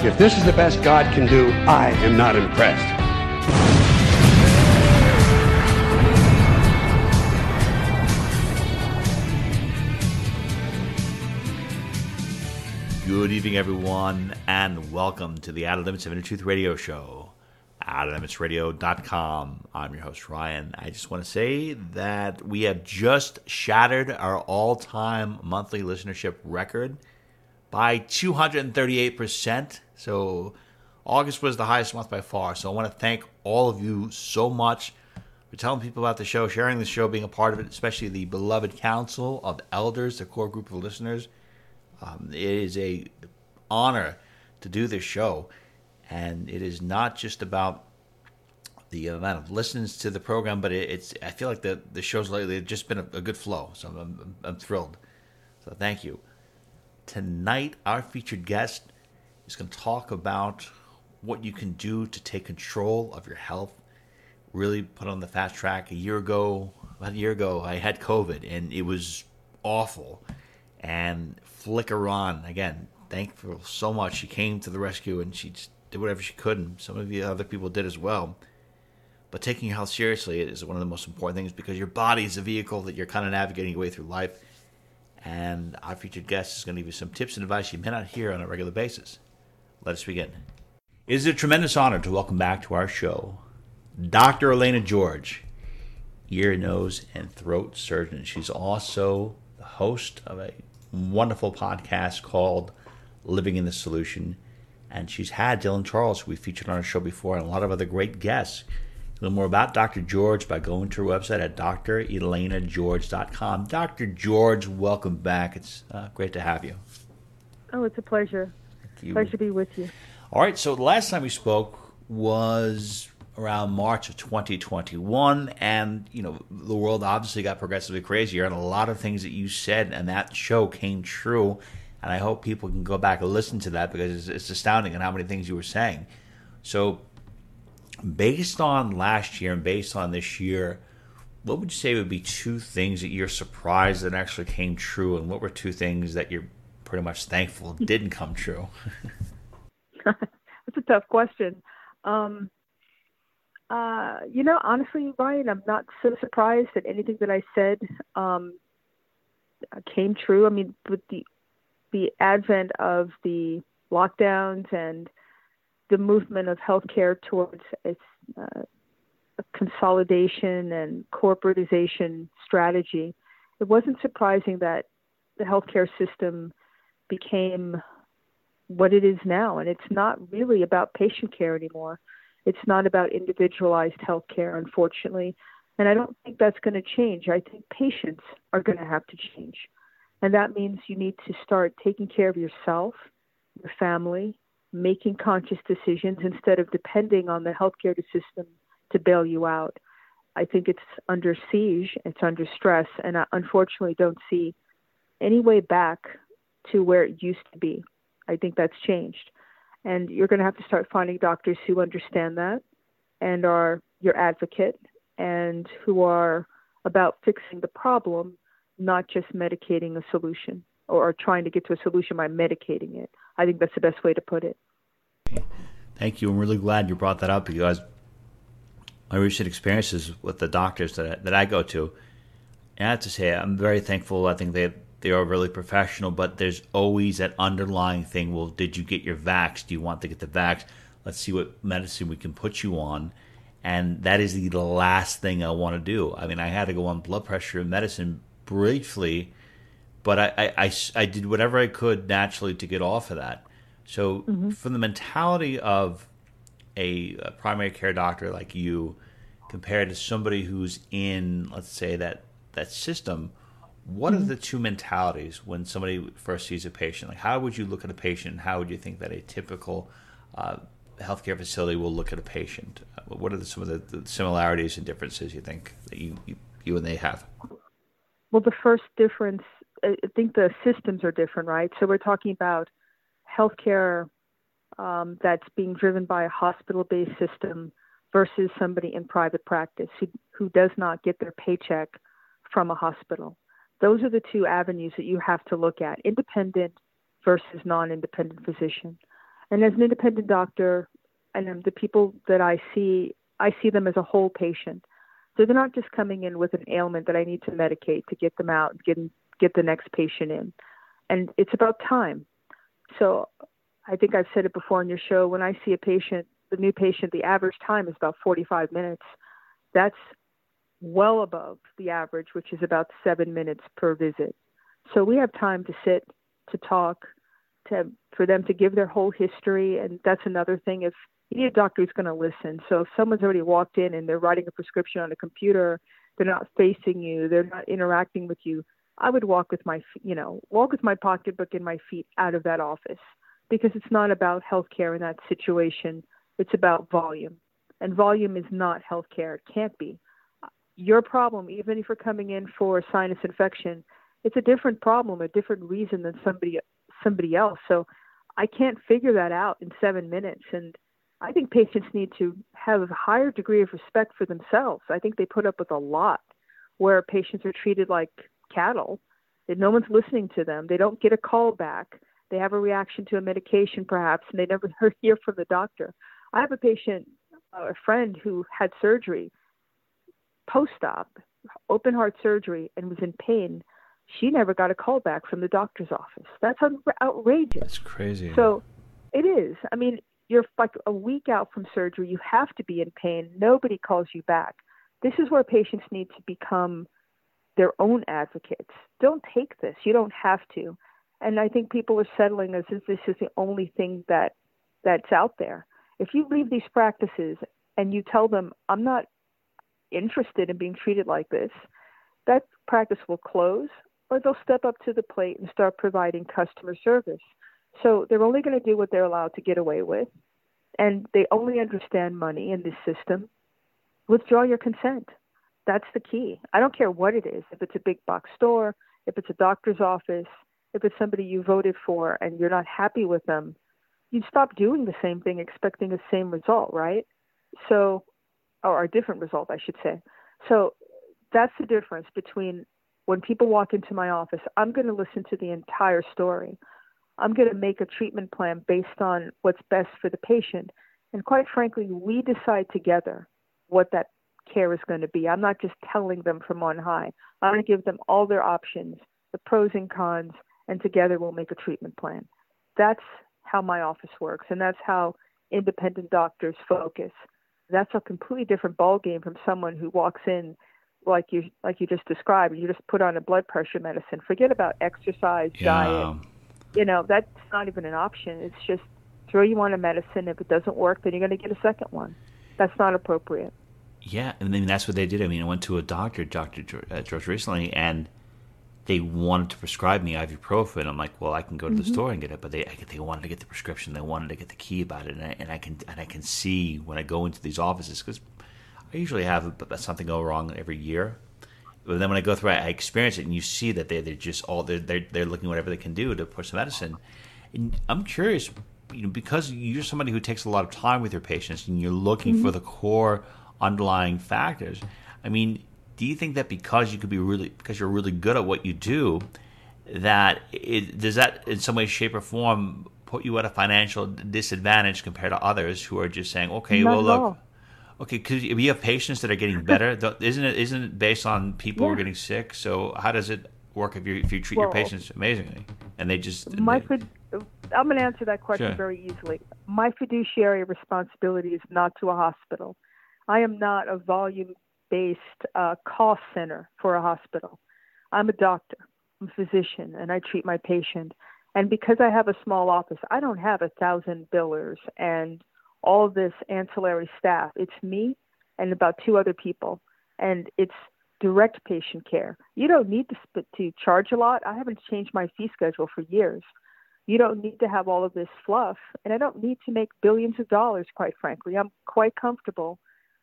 If this is the best God can do, I am not impressed. Good evening, everyone, and welcome to the Outer Limits of Inner Truth Radio Show. OuterLimitsRadio.com. I'm your host, Ryan. I just want to say that we have just shattered our all time monthly listenership record by 238%. So, August was the highest month by far. So, I want to thank all of you so much for telling people about the show, sharing the show, being a part of it, especially the beloved Council of Elders, the core group of listeners. Um, it is a honor to do this show, and it is not just about the amount of listens to the program, but it, it's I feel like the the shows lately have just been a, a good flow, so I'm, I'm, I'm thrilled. So thank you. Tonight, our featured guest is going to talk about what you can do to take control of your health. Really put on the fast track. A year ago, about a year ago, I had COVID, and it was awful. And Flicker on again. Thankful so much. She came to the rescue and she did whatever she could, and some of the other people did as well. But taking your health seriously is one of the most important things because your body is a vehicle that you're kind of navigating your way through life. And our featured guest is going to give you some tips and advice you may not hear on a regular basis. Let us begin. It is a tremendous honor to welcome back to our show Dr. Elaina George, ear, nose, and throat surgeon. She's also the host of a wonderful podcast called Living in the Solution. And she's had Dylan Charles, who we featured on our show before, and a lot of other great guests. Learn more about Dr. George by going to her website at drelainageorge.com. Dr. George, welcome back. It's uh, great to have you. Oh, it's a pleasure. Pleasure to be with you. All right, so the last time we spoke was around March of 2021, and you know the world obviously got progressively crazier, and a lot of things that you said and that show came true. And I hope people can go back and listen to that because it's, it's astounding on how many things you were saying. So, based on last year and based on this year, what would you say would be two things that you're surprised that actually came true, and what were two things that you're pretty much thankful didn't come true? That's a tough question. Um, uh, you know, honestly, Ryan, I'm not so surprised that anything that I said um, came true. I mean, with the the advent of the lockdowns and the movement of healthcare towards its uh, consolidation and corporatization strategy, it wasn't surprising that the healthcare system became what it is now. And it's not really about patient care anymore. It's not about individualized healthcare, unfortunately. And I don't think that's going to change. I think patients are going to have to change. And that means you need to start taking care of yourself, your family, making conscious decisions instead of depending on the healthcare system to bail you out. I think it's under siege, it's under stress, and I unfortunately don't see any way back to where it used to be. I think that's changed. And you're going to have to start finding doctors who understand that and are your advocate and who are about fixing the problem, not just medicating a solution or, trying to get to a solution by medicating it. I think that's the best way to put it. Thank you. I'm really glad you brought that up because my recent experiences with the doctors that I, that I go to, and I have to say, I'm very thankful. I think they they are really professional, but there's always that underlying thing. Well, did you get your vax? Do you want to get the vax? Let's see what medicine we can put you on. And that is the last thing I want to do. I mean, I had to go on blood pressure medicine briefly, but I, I, I, I did whatever I could naturally to get off of that. So, mm-hmm. from the mentality of a, a primary care doctor like you, compared to somebody who's in, let's say, that, that system, what mm-hmm. are the two mentalities when somebody first sees a patient? Like, how would you look at a patient? And how would you think that a typical uh, healthcare facility will look at a patient? What are the, some of the, the, similarities and differences you think that you, you, you and they have? Well, the first difference, I think the systems are different, right? So we're talking about healthcare um, that's being driven by a hospital-based system versus somebody in private practice who, who does not get their paycheck from a hospital. Those are the two avenues that you have to look at independent versus non independent physician. And as an independent doctor, and the people that I see, I see them as a whole patient. So they're not just coming in with an ailment that I need to medicate to get them out get, get the next patient in. And it's about time. So I think I've said it before on your show. When I see a patient, the new patient, the average time is about 45 minutes. That's well above the average, which is about seven minutes per visit. So we have time to sit, to talk, to for them to give their whole history, and that's another thing. If you need a doctor who's going to listen, so if someone's already walked in and they're writing a prescription on a computer, they're not facing you, they're not interacting with you. I would walk with my, you know, walk with my pocketbook and my feet out of that office because it's not about healthcare in that situation. It's about volume, and volume is not healthcare. It can't be your problem, even if you're coming in for sinus infection, it's a different problem, a different reason than somebody somebody else. So I can't figure that out in seven minutes. And I think patients need to have a higher degree of respect for themselves. I think they put up with a lot where patients are treated like cattle. That no one's listening to them. They don't get a call back. They have a reaction to a medication, perhaps, and they never hear from the doctor. I have a patient, uh, a friend who had surgery post-op, open heart surgery, and was in pain. She never got a call back from the doctor's office. That's outrageous. That's crazy. So it is. I mean, you're like a week out from surgery. You have to be in pain. Nobody calls you back. This is where patients need to become their own advocates. Don't take this. You don't have to. And I think people are settling as if this is the only thing that that's out there. If you leave these practices and you tell them, I'm not interested in being treated like this, that practice will close or they'll step up to the plate and start providing customer service. So they're only going to do what they're allowed to get away with, and they only understand money in this system. Withdraw your consent. That's the key. I don't care what it is, if it's a big box store, if it's a doctor's office, if it's somebody you voted for and you're not happy with them, you stop doing the same thing expecting the same result, right? So or a different result, I should say. So that's the difference between when people walk into my office, I'm going to listen to the entire story. I'm going to make a treatment plan based on what's best for the patient. And quite frankly, we decide together what that care is going to be. I'm not just telling them from on high. I'm going to give them all their options, the pros and cons, and together we'll make a treatment plan. That's how my office works, and that's how independent doctors focus that's a completely different ball game from someone who walks in like you like you just described you just put on a blood pressure medicine forget about exercise yeah. diet you know that's not even an option it's just throw you on a medicine if it doesn't work then you're going to get a second one that's not appropriate yeah and then that's what they did i mean i went to a doctor dr george recently and they wanted to prescribe me ibuprofen. I'm like, well, I can go to the mm-hmm. store and get it, but they they wanted to get the prescription. They wanted to get the key about it, and I, and I can and I can see when I go into these offices because I usually have something go wrong every year. But then when I go through, it, I experience it, and you see that they they're just all they're they're, they're looking whatever they can do to push the medicine. And I'm curious, you know, because you're somebody who takes a lot of time with your patients, and you're looking mm-hmm. for the core underlying factors. I mean, do you think that because you could be really because you're really good at what you do that it, does that in some way shape or form put you at a financial disadvantage compared to others who are just saying okay Not well look okay because we have patients that are getting better isn't it isn't it based on people yeah. who are getting sick so how does it work if you if you treat well, your patients amazingly and they just my they, I'm going to answer that question sure. very easily. My fiduciary responsibility is not to a hospital. I am not a volume based uh, cost center for a hospital. I'm a doctor, I'm a physician, and I treat my patient. And because I have a small office, I don't have a thousand billers and all this ancillary staff. It's me and about two other people, and it's direct patient care. You don't need to, to charge a lot. I haven't changed my fee schedule for years. You don't need to have all of this fluff, and I don't need to make billions of dollars, quite frankly. I'm quite comfortable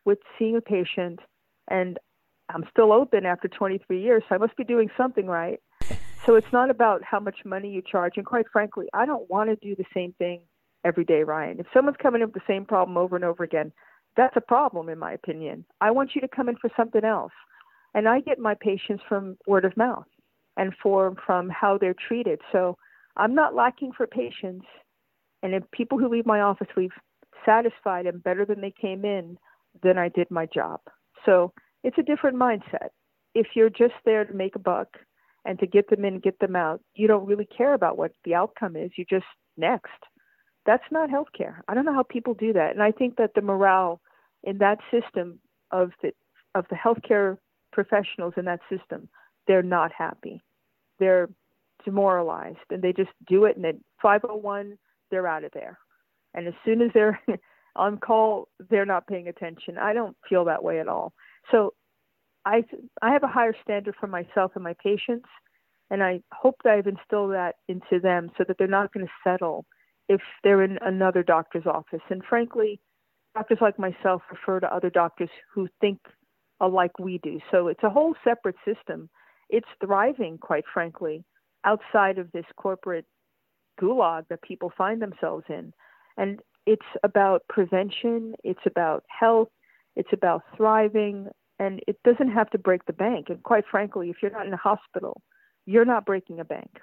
with seeing a patient, and I'm still open after 23 years, so I must be doing something right. So it's not about how much money you charge, and quite frankly, I don't want to do the same thing every day, Ryan. If someone's coming in with the same problem over and over again, that's a problem, in my opinion. I want you to come in for something else. And I get my patients from word of mouth and from how they're treated. So I'm not lacking for patients. And if people who leave my office leave satisfied and better than they came in, then I did my job. So it's a different mindset. If you're just there to make a buck and to get them in get them out, you don't really care about what the outcome is. You just next. That's not healthcare. I don't know how people do that. And I think that the morale in that system of the of the healthcare professionals in that system, they're not happy. They're demoralized and they just do it and at 501 they're out of there. And as soon as they're on call, they're not paying attention. I don't feel that way at all. So I I have a higher standard for myself and my patients and I hope that I've instilled that into them so that they're not going to settle if they're in another doctor's office. And frankly, doctors like myself refer to other doctors who think like we do. So it's a whole separate system. It's thriving, quite frankly, outside of this corporate gulag that people find themselves in. And it's about prevention, it's about health, it's about thriving, and it doesn't have to break the bank. And quite frankly, if you're not in a hospital, you're not breaking a bank.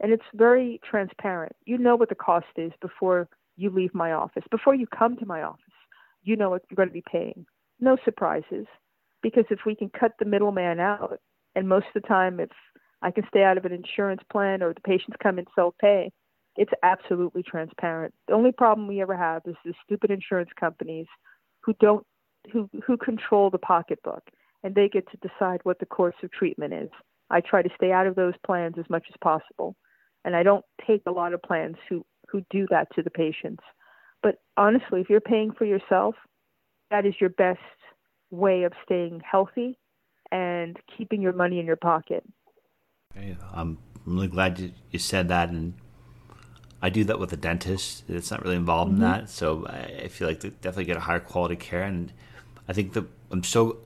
And it's very transparent. You know what the cost is before you leave my office, before you come to my office you know what you're going to be paying. No surprises, because if we can cut the middleman out, and most of the time, if I can stay out of an insurance plan or the patients come in self pay, it's absolutely transparent. The only problem we ever have is the stupid insurance companies who don't who who control the pocketbook and they get to decide what the course of treatment is. I try to stay out of those plans as much as possible. And I don't take a lot of plans who who do that to the patients. But honestly, if you're paying for yourself, that is your best way of staying healthy and keeping your money in your pocket. I'm really glad you, you said that. And I do that with a dentist. It's not really involved mm-hmm. in that. So I feel like they definitely get a higher quality care. And I think that I'm so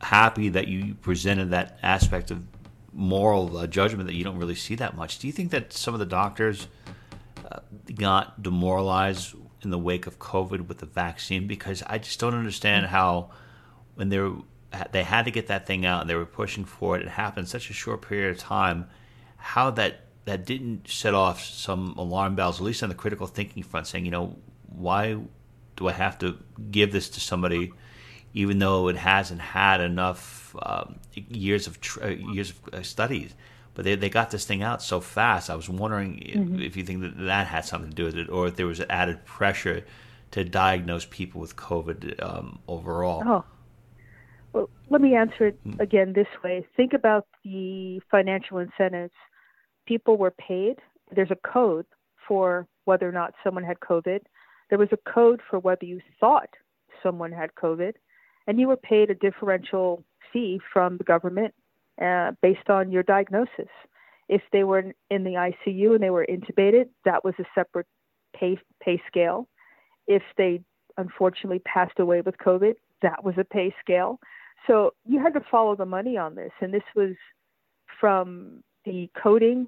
happy that you presented that aspect of moral uh, judgment that you don't really see that much. Do you think that some of the doctors uh, got demoralized in the wake of COVID with the vaccine because I just don't understand how when they were they had to get that thing out and they were pushing for it. It happened such a short period of time. How that that didn't set off some alarm bells, at least on the critical thinking front, saying, you know, why do I have to give this to somebody, even though it hasn't had enough um, years of tr- uh, years of uh, studies? but they, they got this thing out so fast. I was wondering mm-hmm. if, you think that that had something to do with it, or if there was added pressure to diagnose people with COVID um, overall. Oh. Well, let me answer it mm. again this way. Think about the financial incentives. People were paid. There's a code for whether or not someone had COVID. There was a code for whether you thought someone had COVID, and you were paid a differential fee from the government uh, based on your diagnosis. If they were in the ICU and they were intubated, that was a separate pay pay scale. If they unfortunately passed away with COVID, that was a pay scale. So you had to follow the money on this, and this was from the coding,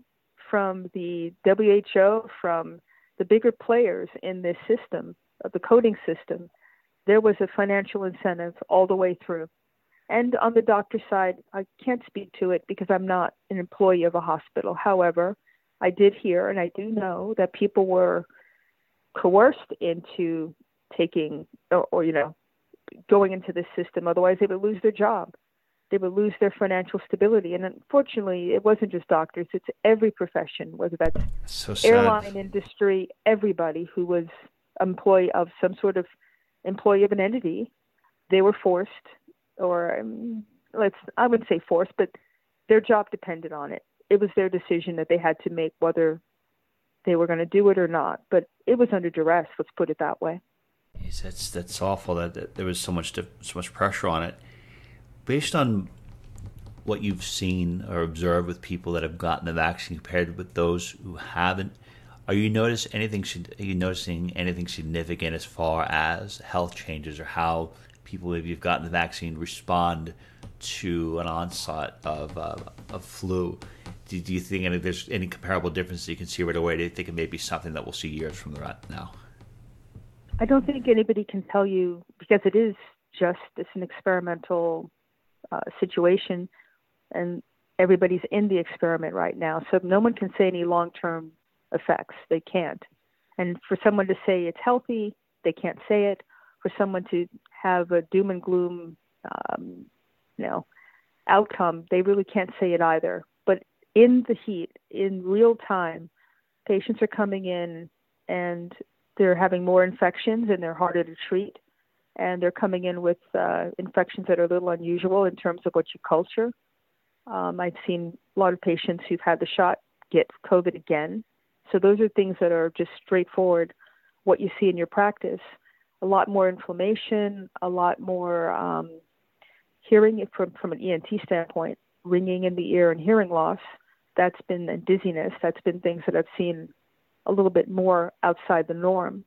from the WHO, from the bigger players in this system, the coding system. There was a financial incentive all the way through. And on the doctor side, I can't speak to it because I'm not an employee of a hospital. However, I did hear and I do know that people were coerced into taking or, or you know going into this system otherwise they would lose their job they would lose their financial stability and unfortunately it wasn't just doctors it's every profession whether that's so airline industry everybody who was employee of some sort of employee of an entity they were forced or um, let's I wouldn't say forced, but their job depended on it. It was their decision that they had to make whether they were going to do it or not. But it was under duress. Let's put it that way. Yes, that's that's awful that, that there was so much so much pressure on it. Based on what you've seen or observed with people that have gotten the vaccine compared with those who haven't, Are you notice anything? Are you noticing anything significant as far as health changes or how people, maybe you've gotten the vaccine, respond to an onslaught of uh, of flu? Do, do, you think any, there's any comparable differences you can see right away? Do you think it may be something that we'll see years from now? I don't think anybody can tell you because it is just it's an experimental uh, situation, and everybody's in the experiment right now. So no one can say any long-term effects. They can't. And for someone to say it's healthy, they can't say it. For someone to have a doom and gloom, um, you know, outcome, they really can't say it either. But in the heat, in real time, patients are coming in and they're having more infections and they're harder to treat. And they're coming in with uh, infections that are a little unusual in terms of what you culture. Um, I've seen a lot of patients who've had the shot get COVID again. So those are things that are just straightforward, what you see in your practice. A lot more inflammation, a lot more um, hearing from from an ENT standpoint, ringing in the ear and hearing loss. That's been and dizziness. That's been things that I've seen a little bit more outside the norm.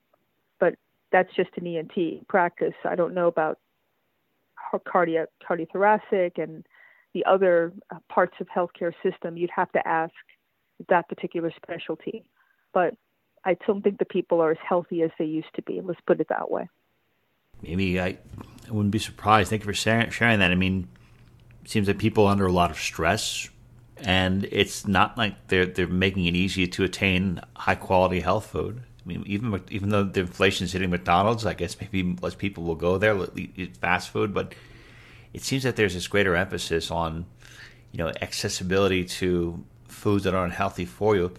That's just an ENT practice. I don't know about cardiac, cardiothoracic, and the other uh, parts of healthcare system. You'd have to ask that particular specialty. But I don't think the people are as healthy as they used to be. Let's put it that way. Maybe I, I wouldn't be surprised. Thank you for sharing, sharing that. I mean, it seems that people are under a lot of stress and it's not like they're they're making it easy to attain high quality health food. I mean, even even though the inflation is hitting McDonald's, I guess maybe less people will go there eat fast food. But it seems that there's this greater emphasis on, you know, accessibility to foods that aren't healthy for you.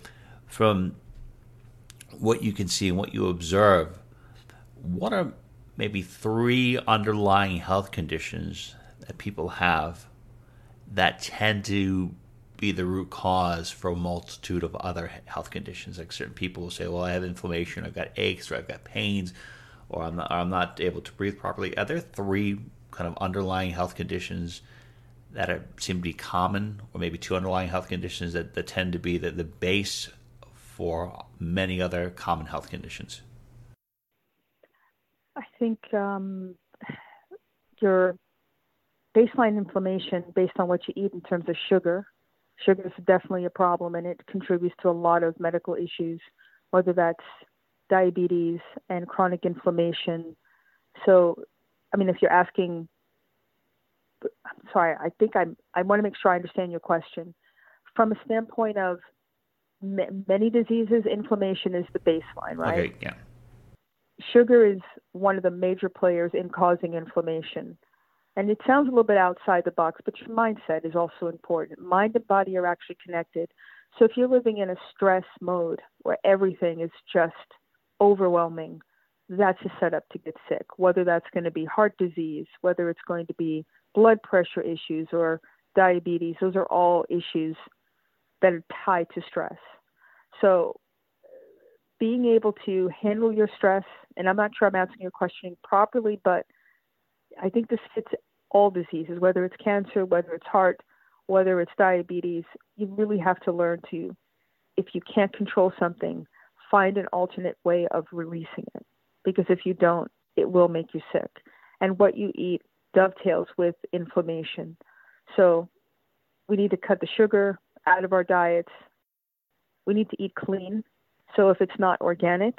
From what you can see and what you observe, what are maybe three underlying health conditions that people have that tend to be the root cause for a multitude of other health conditions. Like certain people will say, "Well, I have inflammation, I've got aches, or I've got pains, or I'm not, I'm not able to breathe properly." Are there three kind of underlying health conditions that are, seem to be common, or maybe two underlying health conditions that, that tend to be the, the base for many other common health conditions? I think um, your baseline inflammation based on what you eat in terms of sugar sugar is definitely a problem and it contributes to a lot of medical issues, whether that's diabetes and chronic inflammation. So, I mean, if you're asking, I'm sorry, I think I'm, I want to make sure I understand your question. From a standpoint of many diseases, inflammation is the baseline, right? Okay, yeah. Sugar is one of the major players in causing inflammation. And it sounds a little bit outside the box, but your mindset is also important. Mind and body are actually connected. So if you're living in a stress mode where everything is just overwhelming, that's a setup to get sick. Whether that's going to be heart disease, whether it's going to be blood pressure issues or diabetes, those are all issues that are tied to stress. So being able to handle your stress, and I'm not sure I'm answering your question properly, but I think this fits all diseases, whether it's cancer, whether it's heart, whether it's diabetes. You really have to learn to, if you can't control something, find an alternate way of releasing it. Because if you don't, it will make you sick. And what you eat dovetails with inflammation. So we need to cut the sugar out of our diets. We need to eat clean. So if it's not organic,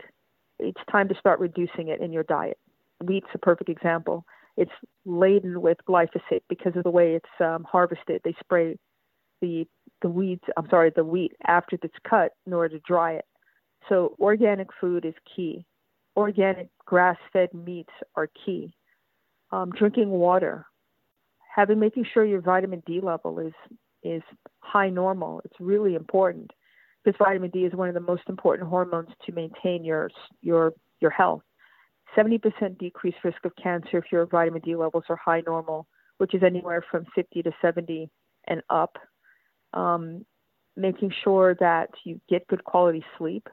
it's time to start reducing it in your diet. Wheat's a perfect example it's laden with glyphosate because of the way it's um, harvested. They spray the the weeds. I'm sorry, the wheat after it's cut in order to dry it. So organic food is key. Organic grass-fed meats are key. Um, drinking water, having making sure your vitamin D level is is high normal. It's really important because vitamin D is one of the most important hormones to maintain your your your health. 70% decreased risk of cancer if your vitamin D levels are high normal, which is anywhere from 50 to 70 and up. Um, making sure that you get good quality sleep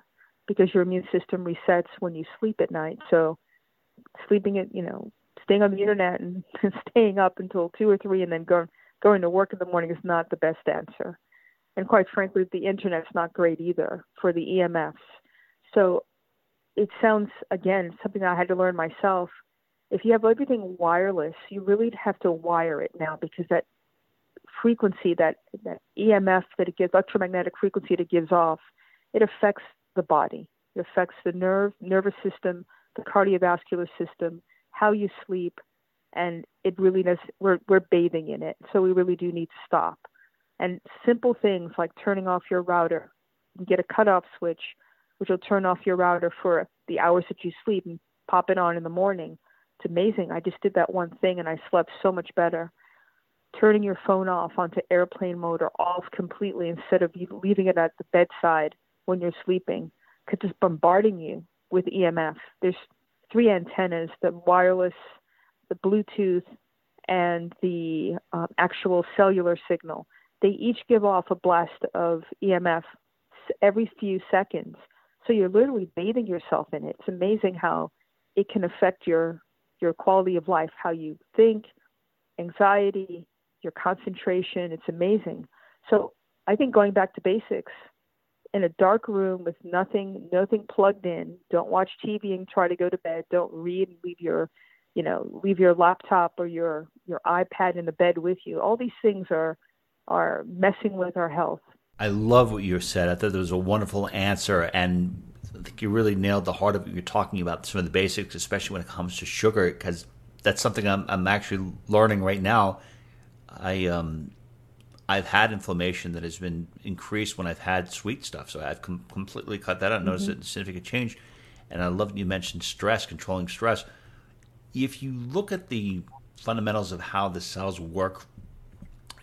because your immune system resets when you sleep at night. So sleeping at, you know, staying on the internet and staying up until two or three and then going going to work in the morning is not the best answer. And quite frankly, the internet's not great either for the EMFs So it sounds, again, something I had to learn myself. If you have everything wireless, you really have to wire it now because that frequency, that, that EMF that it gives, electromagnetic frequency that it gives off, it affects the body. It affects the nerve, nervous system, the cardiovascular system, how you sleep, and it really does. We're we're bathing in it, so we really do need to stop. And simple things like turning off your router, you get a cutoff switch, which will turn off your router for the hours that you sleep and pop it on in the morning. It's amazing. I just did that one thing and I slept so much better. Turning your phone off onto airplane mode or off completely instead of leaving it at the bedside when you're sleeping, because it's bombarding you with EMF. There's three antennas: the wireless, the Bluetooth, and the um, actual cellular signal. They each give off a blast of EMF every few seconds. So you're literally bathing yourself in it. It's amazing how it can affect your your quality of life, how you think, anxiety, your concentration. It's amazing. So I think going back to basics, in a dark room with nothing nothing plugged in, don't watch TV and try to go to bed. Don't read and leave your you know leave your laptop or your your iPad in the bed with you. All these things are are messing with our health. I love what you said. I thought that was a wonderful answer, and I think you really nailed the heart of what you're talking about. Some of the basics, especially when it comes to sugar, because that's something I'm, I'm actually learning right now. I um, I've had inflammation that has been increased when I've had sweet stuff, so I've com- completely cut that out. Mm-hmm. Noticed a significant change, and I love you mentioned stress, controlling stress. If you look at the fundamentals of how the cells work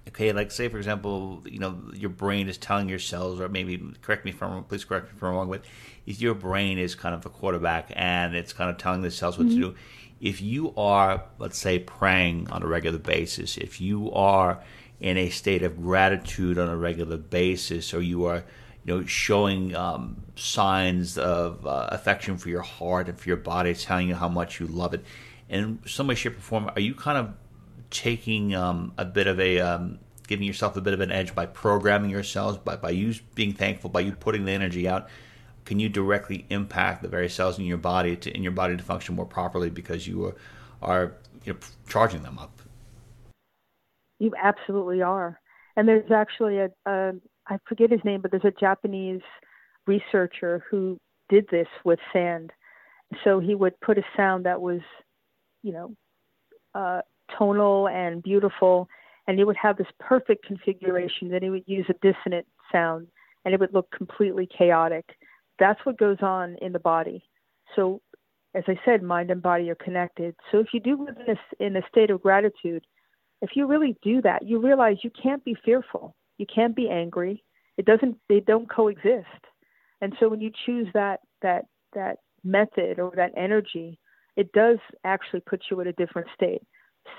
okay like say for example you know your brain is telling your cells or maybe correct me if i'm wrong please correct me if i'm wrong but if your brain is kind of a quarterback and it's kind of telling the cells what mm-hmm. to do if you are let's say praying on a regular basis if you are in a state of gratitude on a regular basis or you are you know showing um, signs of uh, affection for your heart and for your body telling you how much you love it in some way shape or form are you kind of taking um, a bit of a um, giving yourself a bit of an edge by programming yourselves by by you being thankful by you putting the energy out can you directly impact the various cells in your body to in your body to function more properly because you are, are you know, charging them up? You absolutely are. And there's actually a, a I forget his name but there's a Japanese researcher who did this with sand. So he would put a sound that was you know uh, tonal and beautiful, and he would have this perfect configuration. Then he would use a dissonant sound, and it would look completely chaotic. That's what goes on in the body. So, as I said, mind and body are connected. So, if you do live in a, in a state of gratitude, if you really do that, you realize you can't be fearful. You can't be angry. It doesn't. They don't coexist. And so, when you choose that that that method or that energy, it does actually put you in a different state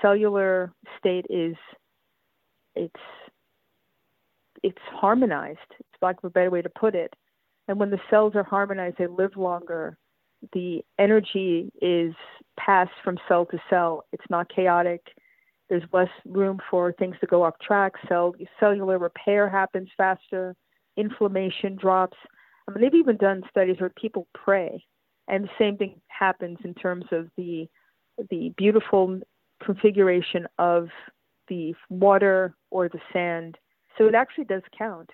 cellular state is it's it's harmonized. It's of a better way to put it. And when the cells are harmonized, they live longer. The energy is passed from cell to cell. It's not chaotic. There's less room for things to go off track. Cell, cellular repair happens faster. Inflammation drops. I mean, they've even done studies where people pray, and the same thing happens in terms of the the beautiful configuration of the water or the sand. So it actually does count.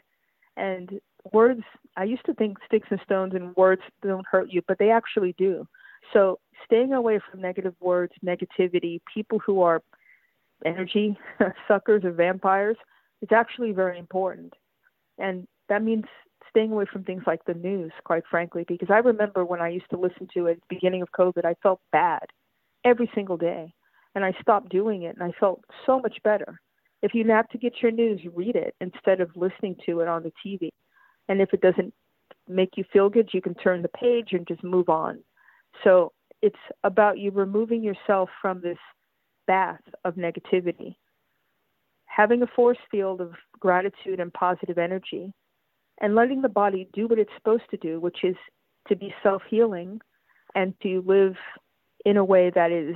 And words, I used to think sticks and stones and words don't hurt you, but they actually do. So staying away from negative words, negativity, people who are energy suckers or vampires, it's actually very important. And that means staying away from things like the news, quite frankly, because I remember when I used to listen to it at the beginning of COVID, I felt bad every single day and I stopped doing it and I felt so much better. If you have to get your news, read it instead of listening to it on the TV. And if it doesn't make you feel good, you can turn the page and just move on. So it's about you removing yourself from this bath of negativity, having a force field of gratitude and positive energy, and letting the body do what it's supposed to do, which is to be self healing and to live in a way that is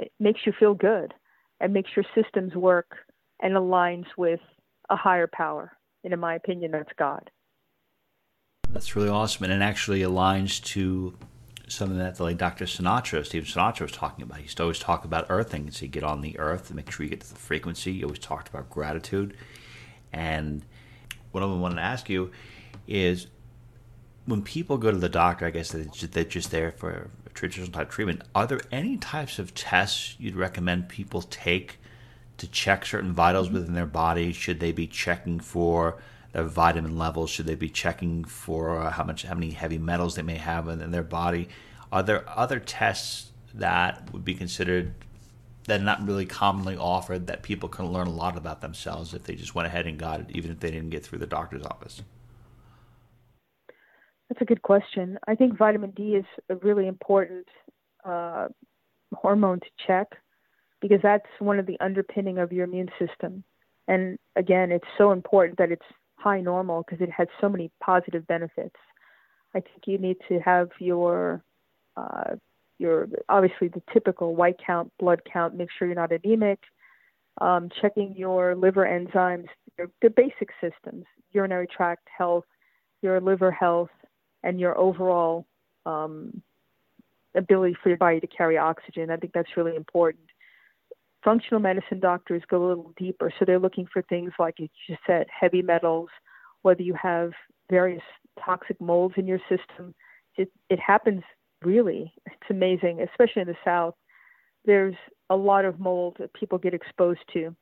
it makes you feel good and makes your systems work and aligns with a higher power. And in my opinion, that's God. That's really awesome, and it actually aligns to something that like Dr. Sinatra, Stephen Sinatra was talking about. He used to always talk about earthing. So you get on the earth and make sure you get to the frequency. He always talked about gratitude. And what I wanted to ask you is when people go to the doctor, I guess they're just there for traditional type treatment. Are there any types of tests you'd recommend people take to check certain vitals within their body? Should they be checking for their vitamin levels? Should they be checking for uh, how much, how many heavy metals they may have in their body? Are there other tests that would be considered that are not really commonly offered that people can learn a lot about themselves if they just went ahead and got it, even if they didn't get through the doctor's office? That's a good question. I think vitamin D is a really important uh, hormone to check because that's one of the underpinning of your immune system. And again, it's so important that it's high normal because it has so many positive benefits. I think you need to have your uh, your obviously the typical white count, blood count. Make sure you're not anemic. Um, checking your liver enzymes, your, the basic systems, urinary tract health, your liver health, and your overall um, ability for your body to carry oxygen. I think that's really important. Functional medicine doctors go a little deeper, so they're looking for things like you just said, heavy metals, whether you have various toxic molds in your system. It, it happens really. It's amazing, especially in the South. There's a lot of mold that people get exposed to,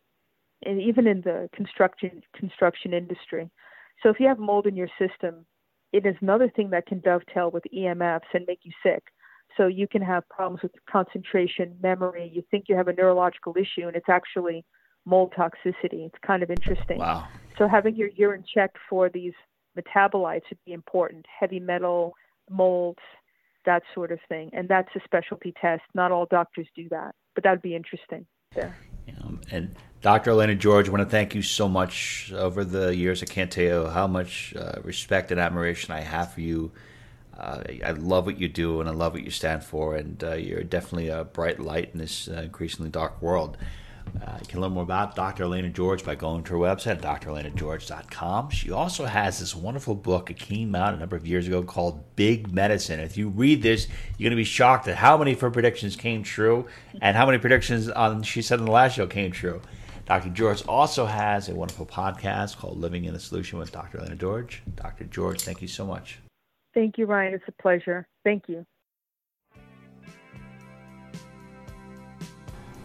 and even in the construction construction industry. So if you have mold in your system, it is another thing that can dovetail with EMFs and make you sick. So you can have problems with concentration, memory. You think you have a neurological issue, and it's actually mold toxicity. It's kind of interesting. Wow. So having your urine checked for these metabolites would be important. Heavy metal, molds, that sort of thing. And that's a specialty test. Not all doctors do that, but that'd be interesting there. And Dr. Elaina George, I want to thank you so much over the years. I can't tell you how much uh, respect and admiration I have for you. Uh, I love what you do and I love what you stand for, and uh, you're definitely a bright light in this uh, increasingly dark world. Uh, you can learn more about Dr. Elaina George by going to her website, drelainageorge.com. She also has this wonderful book. It came out a number of years ago called Big Medicine. If you read this, you're going to be shocked at how many of her predictions came true and how many predictions on she said in the last show came true. Dr. George also has a wonderful podcast called Living in a Solution with Dr. Elaina George. Dr. George, thank you so much. Thank you, Ryan. It's a pleasure. Thank you.